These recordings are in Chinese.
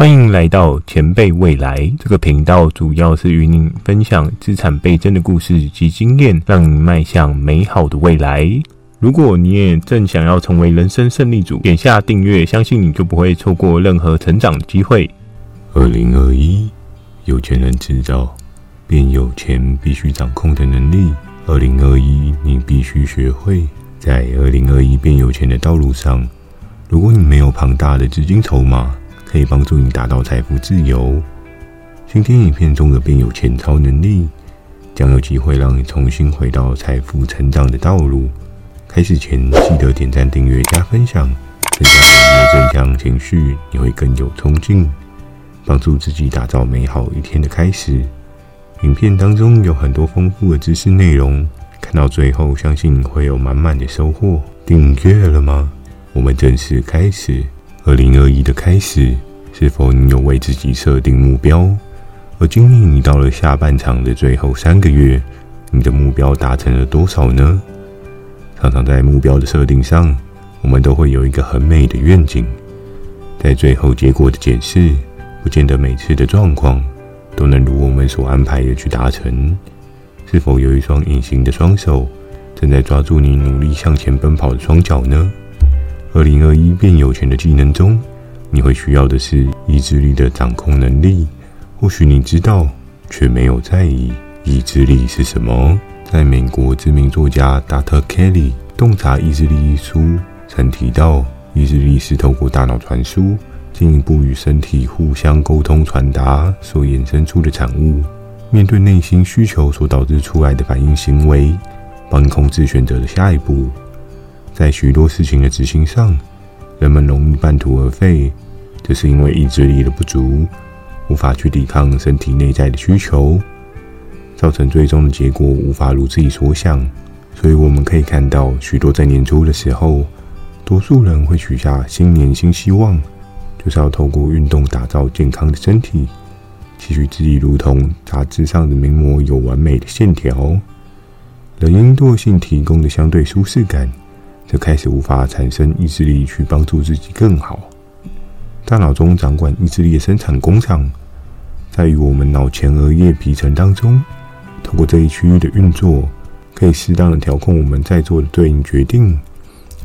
欢迎来到前辈未来这个频道，主要是与您分享资产倍增的故事及经验，让你迈向美好的未来。如果你也正想要成为人生胜利组，点下订阅，相信你就不会错过任何成长的机会。二零二一，有钱人制造变有钱必须掌控的能力。二零二一，你必须学会在二零二一变有钱的道路上。如果你没有庞大的资金筹码，可以帮助你达到财富自由。今天影片中的变有钱超能力，将有机会让你重新回到财富成长的道路。开始前记得点赞、订阅、加分享，增加你的正向情绪，你会更有冲劲，帮助自己打造美好一天的开始。影片当中有很多丰富的知识内容，看到最后相信你会有满满的收获。订阅了吗？我们正式开始。二零二一的开始，是否你有为自己设定目标？而经历你到了下半场的最后三个月，你的目标达成了多少呢？常常在目标的设定上，我们都会有一个很美的愿景，在最后结果的检视，不见得每次的状况都能如我们所安排的去达成。是否有一双隐形的双手，正在抓住你努力向前奔跑的双脚呢？二零二一变有钱的技能中，你会需要的是意志力的掌控能力。或许你知道，却没有在意意志力是什么。在美国知名作家达特·凯利《洞察意志力》一书曾提到，意志力是透过大脑传输，进一步与身体互相沟通传达所衍生出的产物。面对内心需求所导致出来的反应行为，帮你控制选择的下一步。在许多事情的执行上，人们容易半途而废，这是因为意志力的不足，无法去抵抗身体内在的需求。造成最终的结果无法如自己所想，所以我们可以看到许多在年初的时候，多数人会许下新年新希望，就是要透过运动打造健康的身体，期许自己如同杂志上的名模有完美的线条。人因惰性提供的相对舒适感，就开始无法产生意志力去帮助自己更好。大脑中掌管意志力的生产工厂，在于我们脑前额叶皮层当中。通过这一区域的运作，可以适当的调控我们在做的对应决定，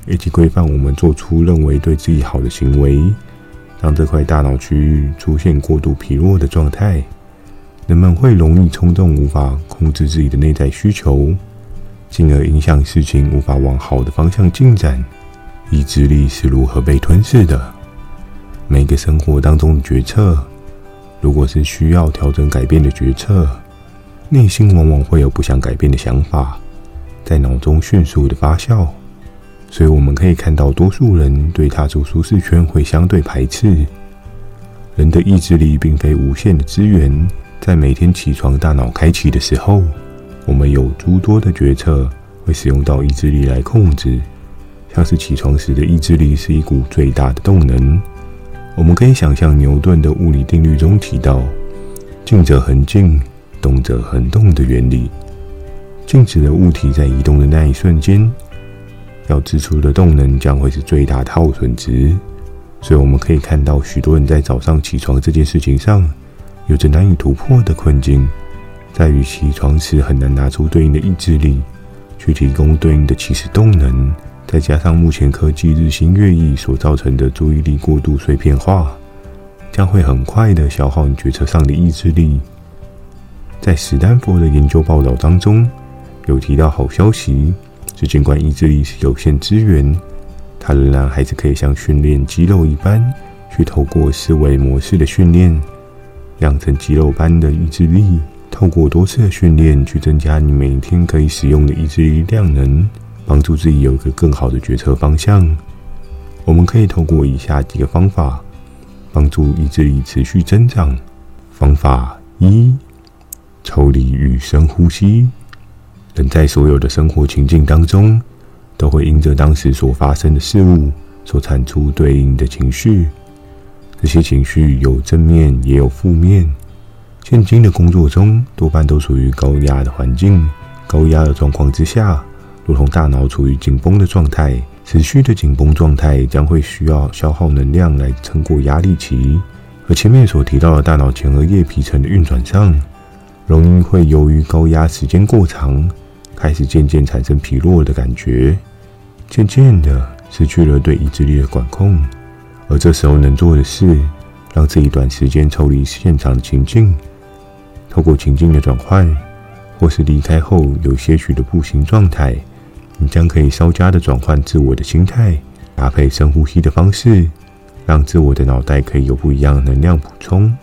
以及规范我们做出认为对自己好的行为，让这块大脑区域出现过度疲弱的状态。人们会容易冲动，无法控制自己的内在需求，进而影响事情无法往好的方向进展。意志力是如何被吞噬的？每个生活当中的决策，如果是需要调整改变的决策。内心往往会有不想改变的想法，在脑中迅速的发酵，所以我们可以看到，多数人对踏出舒适圈会相对排斥。人的意志力并非无限的资源，在每天起床大脑开启的时候，我们有诸多的决策会使用到意志力来控制。像是起床时的意志力是一股最大的动能。我们可以想象牛顿的物理定律中提到，静者恒静。动者恒动的原理，静止的物体在移动的那一瞬间，要支出的动能将会是最大的耗损值。所以我们可以看到，许多人在早上起床这件事情上，有着难以突破的困境，在于起床时很难拿出对应的意志力，去提供对应的起始动能。再加上目前科技日新月异所造成的注意力过度碎片化，将会很快的消耗你决策上的意志力。在史丹佛的研究报道当中，有提到好消息，是尽管意志力是有限资源，它仍然还是可以像训练肌肉一般，去透过思维模式的训练，养成肌肉般的意志力。透过多次的训练，去增加你每天可以使用的意志力量能，帮助自己有一个更好的决策方向。我们可以透过以下几个方法，帮助意志力持续增长。方法一。抽离与深呼吸。人在所有的生活情境当中，都会因着当时所发生的事物，所产出对应的情绪。这些情绪有正面，也有负面。现今的工作中，多半都处于高压的环境。高压的状况之下，如同大脑处于紧绷的状态。持续的紧绷状态将会需要消耗能量来撑过压力期。而前面所提到的大脑前额叶皮层的运转上，容易会由于高压时间过长，开始渐渐产生疲弱的感觉，渐渐的失去了对意志力的管控。而这时候能做的是，让这一段时间抽离现场的情境，透过情境的转换，或是离开后有些许的步行状态，你将可以稍加的转换自我的心态，搭配深呼吸的方式。让自我的脑袋可以有不一样的能量补充，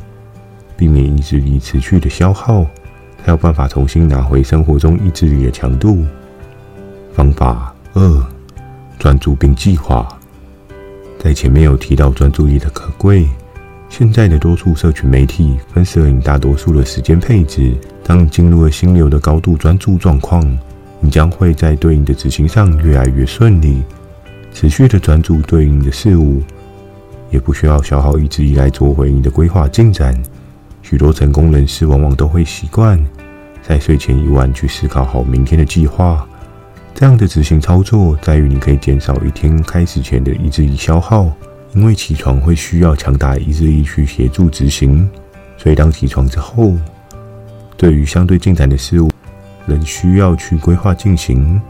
避免意志力持续的消耗，才有办法重新拿回生活中意志力的强度。方法二：专注并计划。在前面有提到专注力的可贵，现在的多数社群媒体分食了你大多数的时间配置。当你进入了心流的高度专注状况，你将会在对应的执行上越来越顺利，持续的专注对应的事物。也不需要消耗意志力来做回你的规划进展。许多成功人士往往都会习惯在睡前一晚去思考好明天的计划。这样的执行操作在于你可以减少一天开始前的意志力消耗，因为起床会需要强大意志力去协助执行。所以当起床之后，对于相对进展的事物，仍需要去规划进行，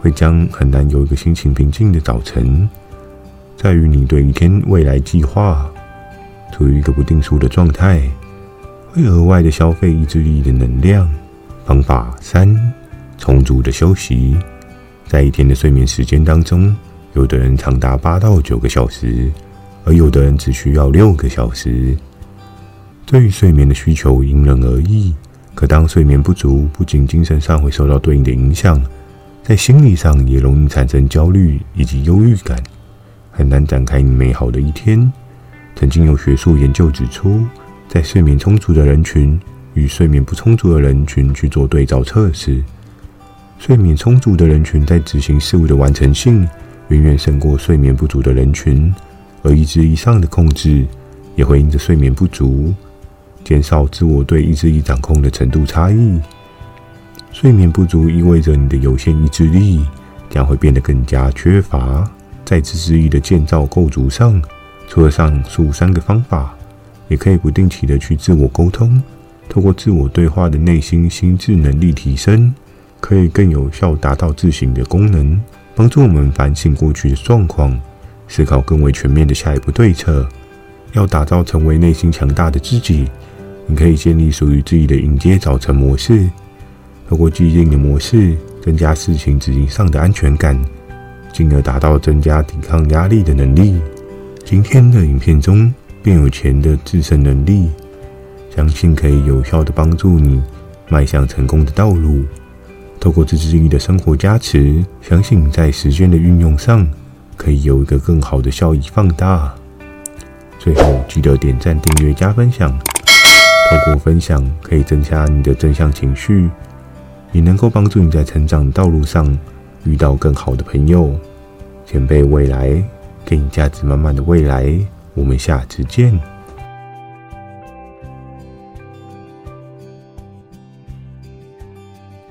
会将很难有一个心情平静的早晨。在于你对一天未来计划处于一个不定数的状态，会额外的消费意志力的能量。方法三：充足的休息。在一天的睡眠时间当中，有的人长达八到九个小时，而有的人只需要六个小时。对于睡眠的需求因人而异，可当睡眠不足，不仅精神上会受到对应的影响，在心理上也容易产生焦虑以及忧郁感。很难展开你美好的一天。曾经有学术研究指出，在睡眠充足的人群与睡眠不充足的人群去做对照测试，睡眠充足的人群在执行事物的完成性远远胜过睡眠不足的人群，而意志力上的控制也会因着睡眠不足减少自我对意志力掌控的程度差异。睡眠不足意味着你的有限意志力将会变得更加缺乏。在自制力的建造构筑上，除了上述三个方法，也可以不定期的去自我沟通，透过自我对话的内心心智能力提升，可以更有效达到自省的功能，帮助我们反省过去的状况，思考更为全面的下一步对策。要打造成为内心强大的自己，你可以建立属于自己的迎接早晨模式，透过既定的模式，增加事情执行上的安全感。进而达到增加抵抗压力的能力。今天的影片中变有钱的自身能力，相信可以有效的帮助你迈向成功的道路。透过自制力的生活加持，相信在时间的运用上可以有一个更好的效益放大。最后记得点赞、订阅、加分享。透过分享可以增加你的正向情绪，也能够帮助你在成长道路上。遇到更好的朋友，前辈未来给你价值满满的未来，我们下次见。